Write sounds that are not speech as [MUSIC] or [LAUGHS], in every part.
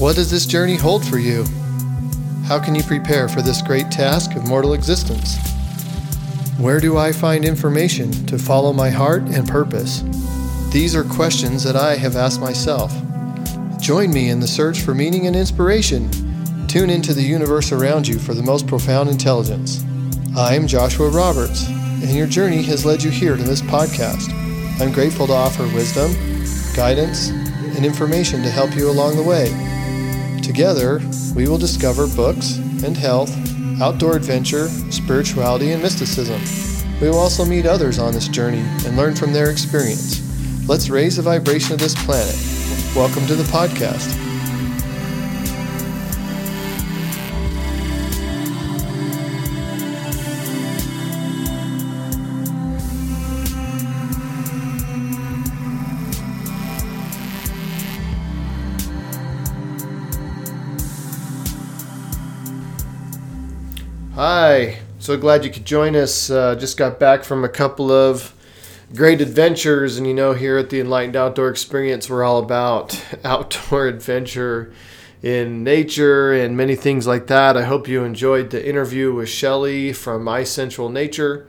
What does this journey hold for you? How can you prepare for this great task of mortal existence? Where do I find information to follow my heart and purpose? These are questions that I have asked myself. Join me in the search for meaning and inspiration. Tune into the universe around you for the most profound intelligence. I'm Joshua Roberts, and your journey has led you here to this podcast. I'm grateful to offer wisdom, guidance, and information to help you along the way. Together, we will discover books and health, outdoor adventure, spirituality, and mysticism. We will also meet others on this journey and learn from their experience. Let's raise the vibration of this planet. Welcome to the podcast. Hi, so glad you could join us. Uh, just got back from a couple of great adventures, and you know, here at the Enlightened Outdoor Experience, we're all about [LAUGHS] outdoor adventure in nature and many things like that. I hope you enjoyed the interview with Shelly from My Central Nature.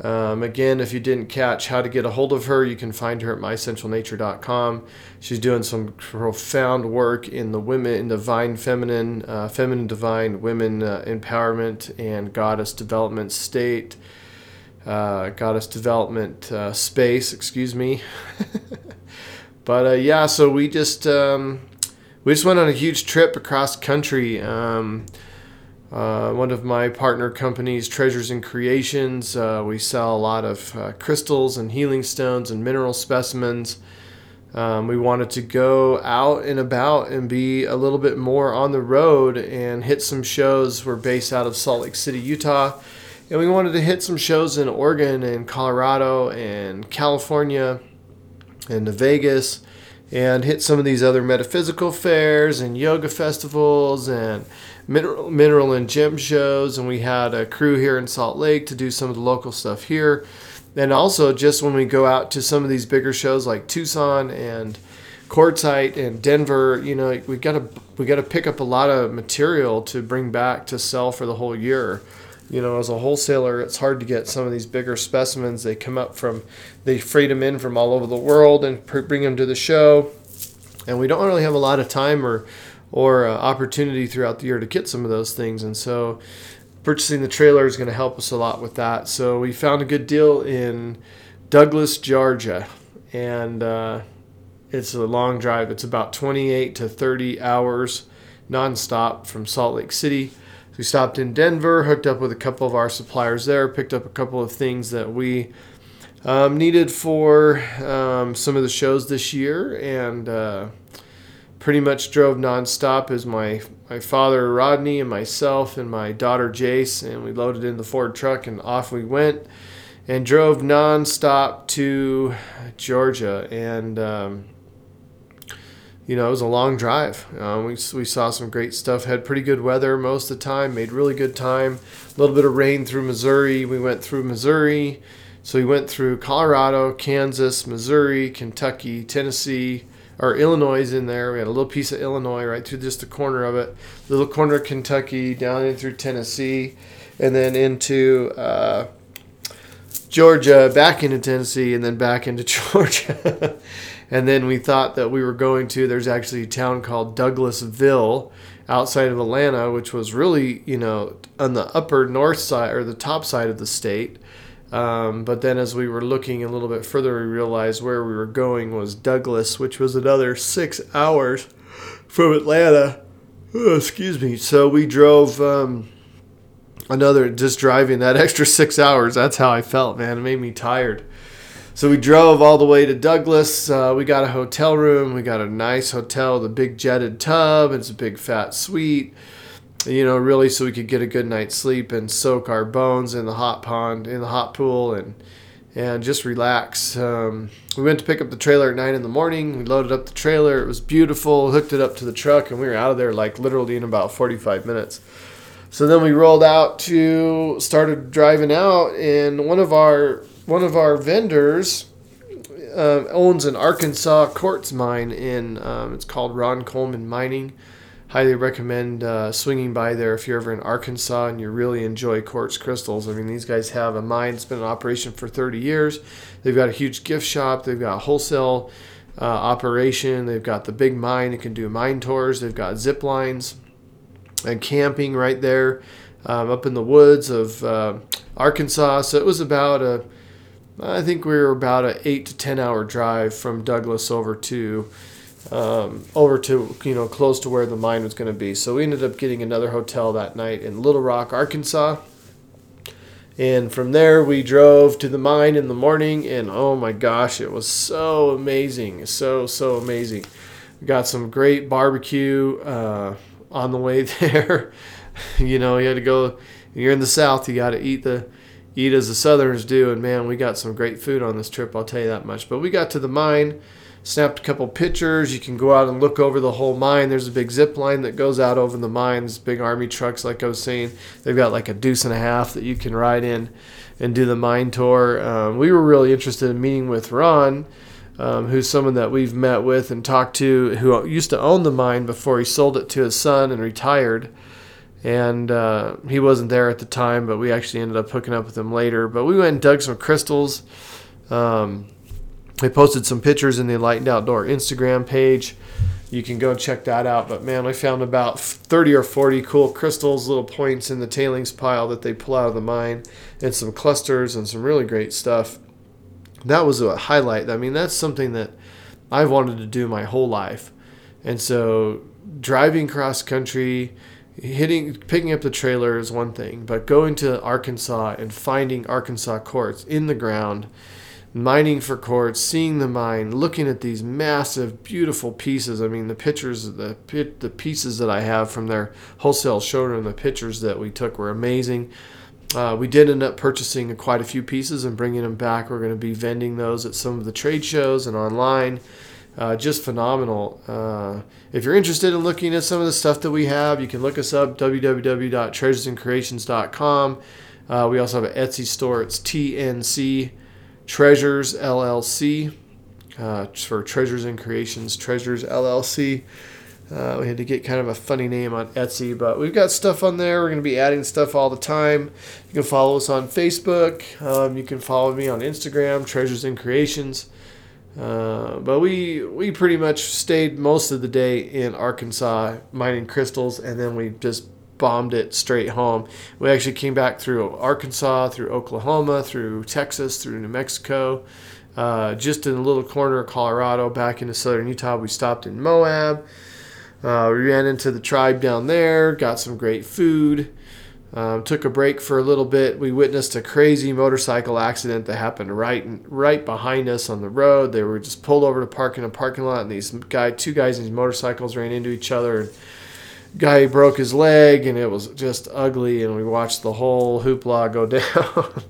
Um, again, if you didn't catch how to get a hold of her, you can find her at mycentralnature.com. She's doing some profound work in the women, in divine feminine, uh, feminine divine women uh, empowerment and goddess development state, uh, goddess development uh, space. Excuse me. [LAUGHS] but uh, yeah, so we just um, we just went on a huge trip across country. Um, uh, one of my partner companies, Treasures and Creations, uh, we sell a lot of uh, crystals and healing stones and mineral specimens. Um, we wanted to go out and about and be a little bit more on the road and hit some shows. We're based out of Salt Lake City, Utah, and we wanted to hit some shows in Oregon and Colorado and California and Vegas and hit some of these other metaphysical fairs and yoga festivals and mineral, mineral and gem shows. And we had a crew here in Salt Lake to do some of the local stuff here. And also, just when we go out to some of these bigger shows like Tucson and Quartzsite and Denver, you know, we gotta we gotta pick up a lot of material to bring back to sell for the whole year you know, as a wholesaler, it's hard to get some of these bigger specimens. They come up from, they freight them in from all over the world and bring them to the show. And we don't really have a lot of time or, or uh, opportunity throughout the year to get some of those things. And so purchasing the trailer is going to help us a lot with that. So we found a good deal in Douglas, Georgia. And uh, it's a long drive. It's about 28 to 30 hours nonstop from Salt Lake City we stopped in Denver, hooked up with a couple of our suppliers there, picked up a couple of things that we um, needed for um, some of the shows this year, and uh, pretty much drove nonstop as my my father Rodney and myself and my daughter Jace, and we loaded in the Ford truck and off we went, and drove nonstop to Georgia, and um, you know, it was a long drive. Um, we, we saw some great stuff, had pretty good weather most of the time, made really good time. A little bit of rain through Missouri. We went through Missouri. So we went through Colorado, Kansas, Missouri, Kentucky, Tennessee, or Illinois in there. We had a little piece of Illinois right through just the corner of it, little corner of Kentucky, down in through Tennessee, and then into uh, Georgia, back into Tennessee, and then back into [LAUGHS] Georgia. And then we thought that we were going to, there's actually a town called Douglasville outside of Atlanta, which was really, you know, on the upper north side or the top side of the state. Um, but then as we were looking a little bit further, we realized where we were going was Douglas, which was another six hours from Atlanta. Oh, excuse me. So we drove um, another, just driving that [LAUGHS] extra six hours. That's how I felt, man. It made me tired. So we drove all the way to Douglas. Uh, we got a hotel room. We got a nice hotel, the big jetted tub. It's a big fat suite. You know, really, so we could get a good night's sleep and soak our bones in the hot pond, in the hot pool, and and just relax. Um, we went to pick up the trailer at nine in the morning. We loaded up the trailer. It was beautiful. Hooked it up to the truck, and we were out of there like literally in about forty-five minutes. So then we rolled out to started driving out, and one of our one of our vendors uh, owns an Arkansas quartz mine in um, it's called Ron Coleman Mining. highly recommend uh, swinging by there if you're ever in Arkansas and you really enjoy quartz crystals. I mean, these guys have a mine that's been in operation for 30 years. They've got a huge gift shop. They've got a wholesale uh, operation. They've got the big mine. You can do mine tours. They've got zip lines and camping right there um, up in the woods of uh, Arkansas. So it was about a, I think we were about an eight to ten hour drive from Douglas over to, um, over to you know close to where the mine was going to be. So we ended up getting another hotel that night in Little Rock, Arkansas. And from there, we drove to the mine in the morning, and oh my gosh, it was so amazing! So, so amazing. We got some great barbecue uh, on the way [LAUGHS] there. you know, you had to go, you're in the South, you got to eat the. Eat as the Southerners do, and man, we got some great food on this trip. I'll tell you that much. But we got to the mine, snapped a couple pictures. You can go out and look over the whole mine. There's a big zip line that goes out over the mines, big army trucks, like I was saying. They've got like a deuce and a half that you can ride in and do the mine tour. Um, we were really interested in meeting with Ron, um, who's someone that we've met with and talked to, who used to own the mine before he sold it to his son and retired. And uh, he wasn't there at the time, but we actually ended up hooking up with him later. But we went and dug some crystals. Um, I posted some pictures in the Enlightened Outdoor Instagram page. You can go check that out. But man, I found about 30 or 40 cool crystals, little points in the tailings pile that they pull out of the mine, and some clusters and some really great stuff. That was a highlight. I mean, that's something that I've wanted to do my whole life. And so driving cross country, hitting picking up the trailer is one thing, but going to Arkansas and finding Arkansas quartz in the ground mining for quartz, seeing the mine, looking at these massive, beautiful pieces. I mean, the pictures, the the pieces that I have from their wholesale showroom, the pictures that we took were amazing. Uh, we did end up purchasing quite a few pieces and bringing them back. We're going to be vending those at some of the trade shows and online. Uh, just phenomenal. Uh, if you're interested in looking at some of the stuff that we have, you can look us up www.treasuresandcreations.com. Uh, we also have an Etsy store. It's TNC Treasures LLC uh, for Treasures and Creations, Treasures LLC. Uh, we had to get kind of a funny name on Etsy, but we've got stuff on there. We're going to be adding stuff all the time. You can follow us on Facebook. Um, you can follow me on Instagram, Treasures and Creations. Uh, but we we pretty much stayed most of the day in Arkansas mining crystals, and then we just bombed it straight home. We actually came back through Arkansas, through Oklahoma, through Texas, through New Mexico, uh, just in a little corner of Colorado, back into southern Utah. We stopped in Moab. Uh, we ran into the tribe down there, got some great food. Um, took a break for a little bit. We witnessed a crazy motorcycle accident that happened right right behind us on the road. They were just pulled over to park in a parking lot, and these guy, two guys in these motorcycles ran into each other. And guy broke his leg and it was just ugly and we watched the whole hoopla go [LAUGHS] down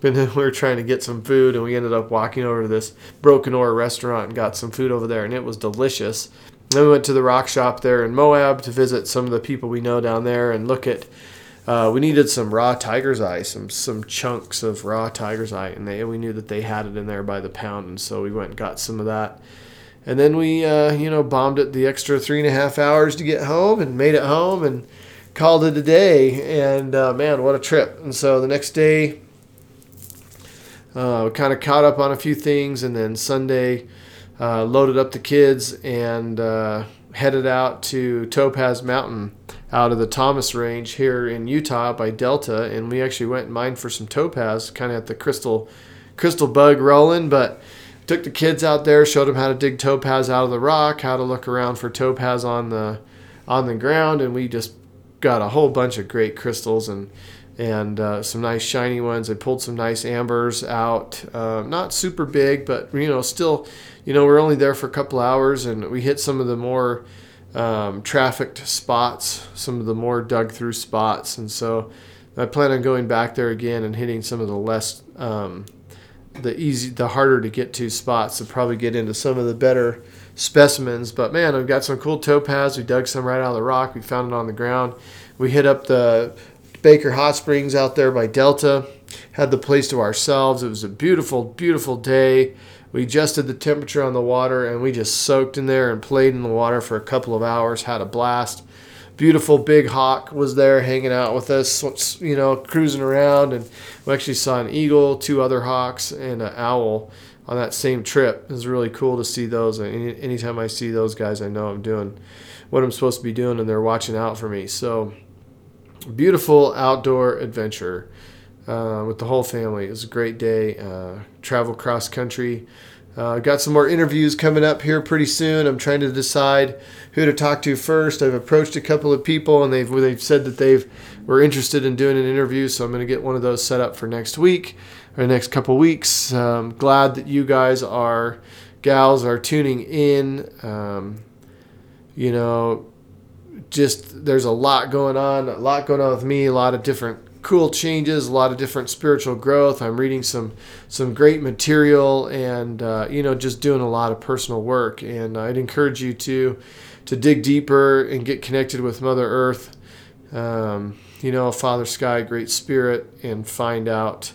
but then we were trying to get some food and we ended up walking over to this Broken Oar restaurant and got some food over there and it was delicious then we went to the rock shop there in moab to visit some of the people we know down there and look at uh, we needed some raw tiger's eye some some chunks of raw tiger's eye and they, we knew that they had it in there by the pound and so we went and got some of that and then we, uh, you know, bombed it the extra three and a half hours to get home and made it home and called it a day. And uh, man, what a trip. And so the next day, uh, we kind of caught up on a few things. And then Sunday, uh, loaded up the kids and uh, headed out to Topaz Mountain out of the Thomas Range here in Utah by Delta. And we actually went and mined for some topaz, kind of at the crystal, crystal bug rolling. But took the kids out there, showed them how to dig topaz out of the rock, how to look around for topaz on the on the ground, and we just got a whole bunch of great crystals and and uh, some nice shiny ones. I pulled some nice ambers out, uh, not super big, but you know, still, you know, we're only there for a couple hours, and we hit some of the more um, trafficked spots, some of the more dug through spots, and so I plan on going back there again and hitting some of the less um, the easy, the harder to get to spots to probably get into some of the better specimens. But man, we've got some cool topaz. We dug some right out of the rock. We found it on the ground. We hit up the Baker Hot Springs out there by Delta. Had the place to ourselves. It was a beautiful, beautiful day. We adjusted the temperature on the water and we just soaked in there and played in the water for a couple of hours, had a blast. Beautiful big hawk was there hanging out with us, you know, cruising around. And we actually saw an eagle, two other hawks, and an owl on that same trip. It was really cool to see those. Any, anytime I see those guys, I know I'm doing what I'm supposed to be doing and they're watching out for me. So, beautiful outdoor adventure uh, with the whole family. It was a great day. Uh, travel cross country. Uh, got some more interviews coming up here pretty soon. I'm trying to decide who to talk to first. I've approached a couple of people and they've they've said that they've were interested in doing an interview, so I'm going to get one of those set up for next week or next couple weeks. Um, glad that you guys are gals are tuning in. Um, you know, just there's a lot going on, a lot going on with me, a lot of different cool changes, a lot of different spiritual growth. I'm reading some some great material, and uh, you know, just doing a lot of personal work. And I'd encourage you to to dig deeper and get connected with Mother Earth. Um, you know, Father Sky, Great Spirit, and find out,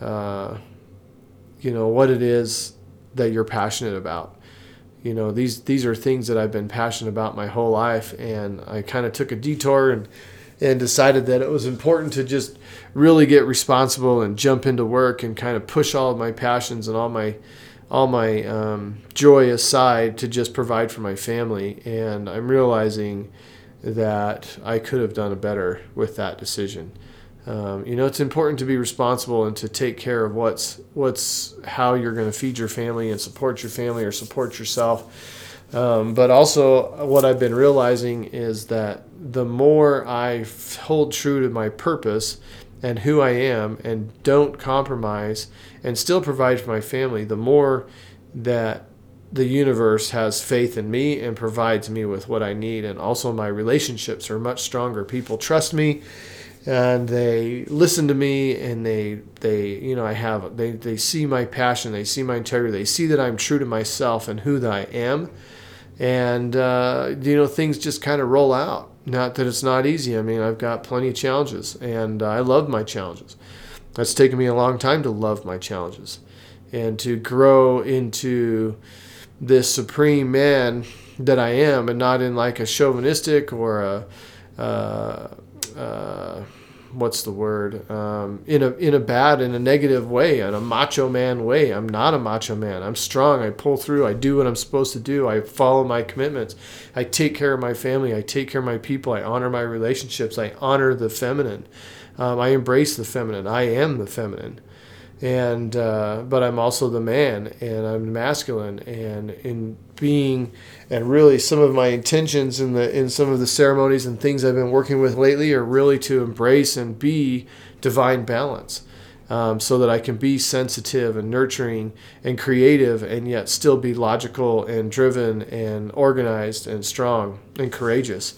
uh, you know, what it is that you're passionate about you know these these are things that I've been passionate about my whole life and I kind of took a detour and and decided that it was important to just really get responsible and jump into work and kind of push all of my passions and all my all my um, joy aside to just provide for my family and I'm realizing that I could have done a better with that decision um, you know, it's important to be responsible and to take care of what's what's how you're going to feed your family and support your family or support yourself. Um, but also, what I've been realizing is that the more I hold true to my purpose and who I am and don't compromise and still provide for my family, the more that the universe has faith in me and provides me with what I need. And also, my relationships are much stronger. People trust me and they listen to me and they they you know I have they they see my passion they see my integrity they see that I'm true to myself and who that I am and uh, you know things just kind of roll out. Not that it's not easy. I mean I've got plenty of challenges and I love my challenges. That's taken me a long time to love my challenges and to grow into this supreme man that I am and not in like a chauvinistic or a uh, uh, what's the word um, in a in a bad in a negative way in a macho man way. I'm not a macho man. I'm strong. I pull through. I do what i'm supposed to do. I follow my commitments. I take care of my family. I take care of my people. I honor my relationships. I honor the feminine. Um, i embrace the feminine. I am the feminine and uh, but I'm also the man and I'm masculine and in being and really some of my intentions in the in some of the ceremonies and things I've been working with lately are really to embrace and be divine balance um, so that I can be sensitive and nurturing and creative and yet still be logical and driven and organized and strong and courageous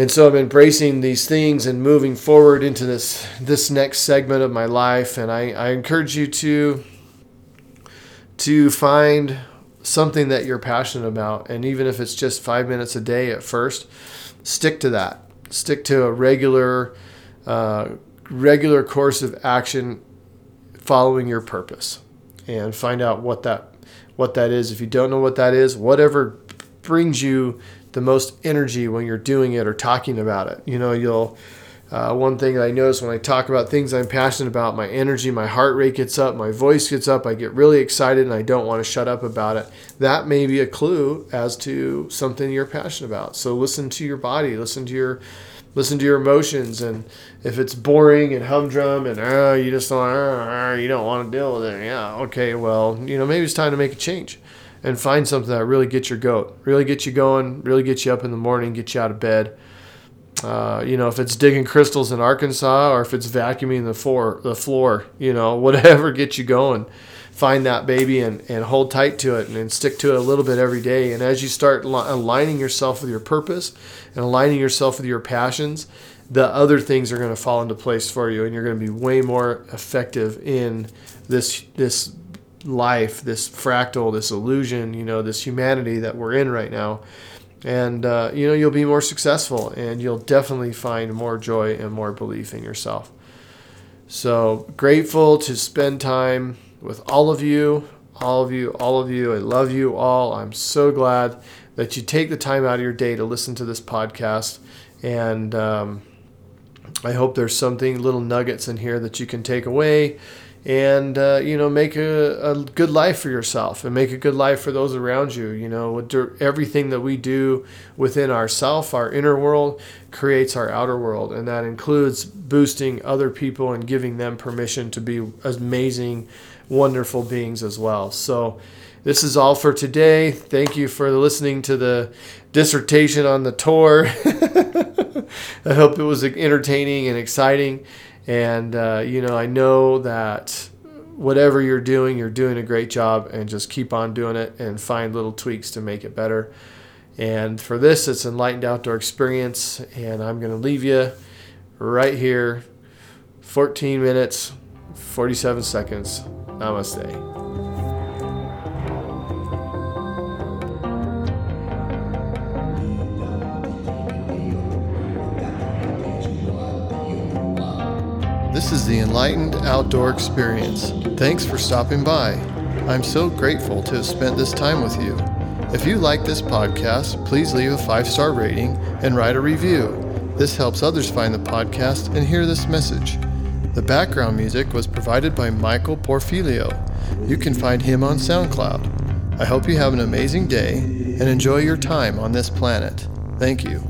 and so I'm embracing these things and moving forward into this this next segment of my life. And I, I encourage you to to find something that you're passionate about, and even if it's just five minutes a day at first, stick to that. Stick to a regular uh, regular course of action, following your purpose, and find out what that what that is. If you don't know what that is, whatever brings you the most energy when you're doing it or talking about it. You know, you'll. Uh, one thing I notice when I talk about things I'm passionate about, my energy, my heart rate gets up, my voice gets up, I get really excited and I don't want to shut up about it. That may be a clue as to something you're passionate about. So listen to your body, listen to your listen to your emotions and if it's boring and humdrum and uh, you just don't uh, you don't want to deal with it yeah okay well you know maybe it's time to make a change and find something that really gets your goat, really gets you going, really gets you up in the morning, get you out of bed. Uh, you know, if it's digging crystals in Arkansas or if it's vacuuming the floor, the floor, you know, [LAUGHS] whatever gets you going, find that baby and, and hold tight to it and, and stick to it a little bit every day. And as you start li- aligning yourself with your purpose and aligning yourself with your passions, the other things are going to fall into place for you and you're going to be way more effective in this this life, this fractal, this illusion, you know, this humanity that we're in right now. And, uh, you know, you'll be more successful and you'll definitely find more joy and more belief in yourself. So grateful to spend time with all of you all of you, all of you. I love you all. I'm so glad that you take the time out of your day to listen to this podcast. And um, I hope there's something, little nuggets in here that you can take away and uh, you know make a, a good life for yourself and make a good life for those around you. You know everything that we do within ourself our inner world creates our outer world and that includes boosting other people and giving them permission to be amazing wonderful beings as well. So this is all for today. Thank you for listening to the dissertation on the tour [LAUGHS] i hope it was entertaining and exciting and, uh, you know, I know that whatever you're doing, you're doing a great job and just keep on doing it and find little tweaks to make it better. And for this, it's Enlightened Outdoor Experience. And I'm going to leave you right here 14 minutes, 47 seconds. Namaste. This is the Enlightened Outdoor Experience. Thanks for stopping by. I'm so grateful to have spent this time with you. If you like this podcast, please leave a five star rating and write a review. This helps others find the podcast and hear this message. The background music was provided by Michael Porfilio. You can find him on SoundCloud. I hope you have an amazing day and enjoy your time on this planet. Thank you.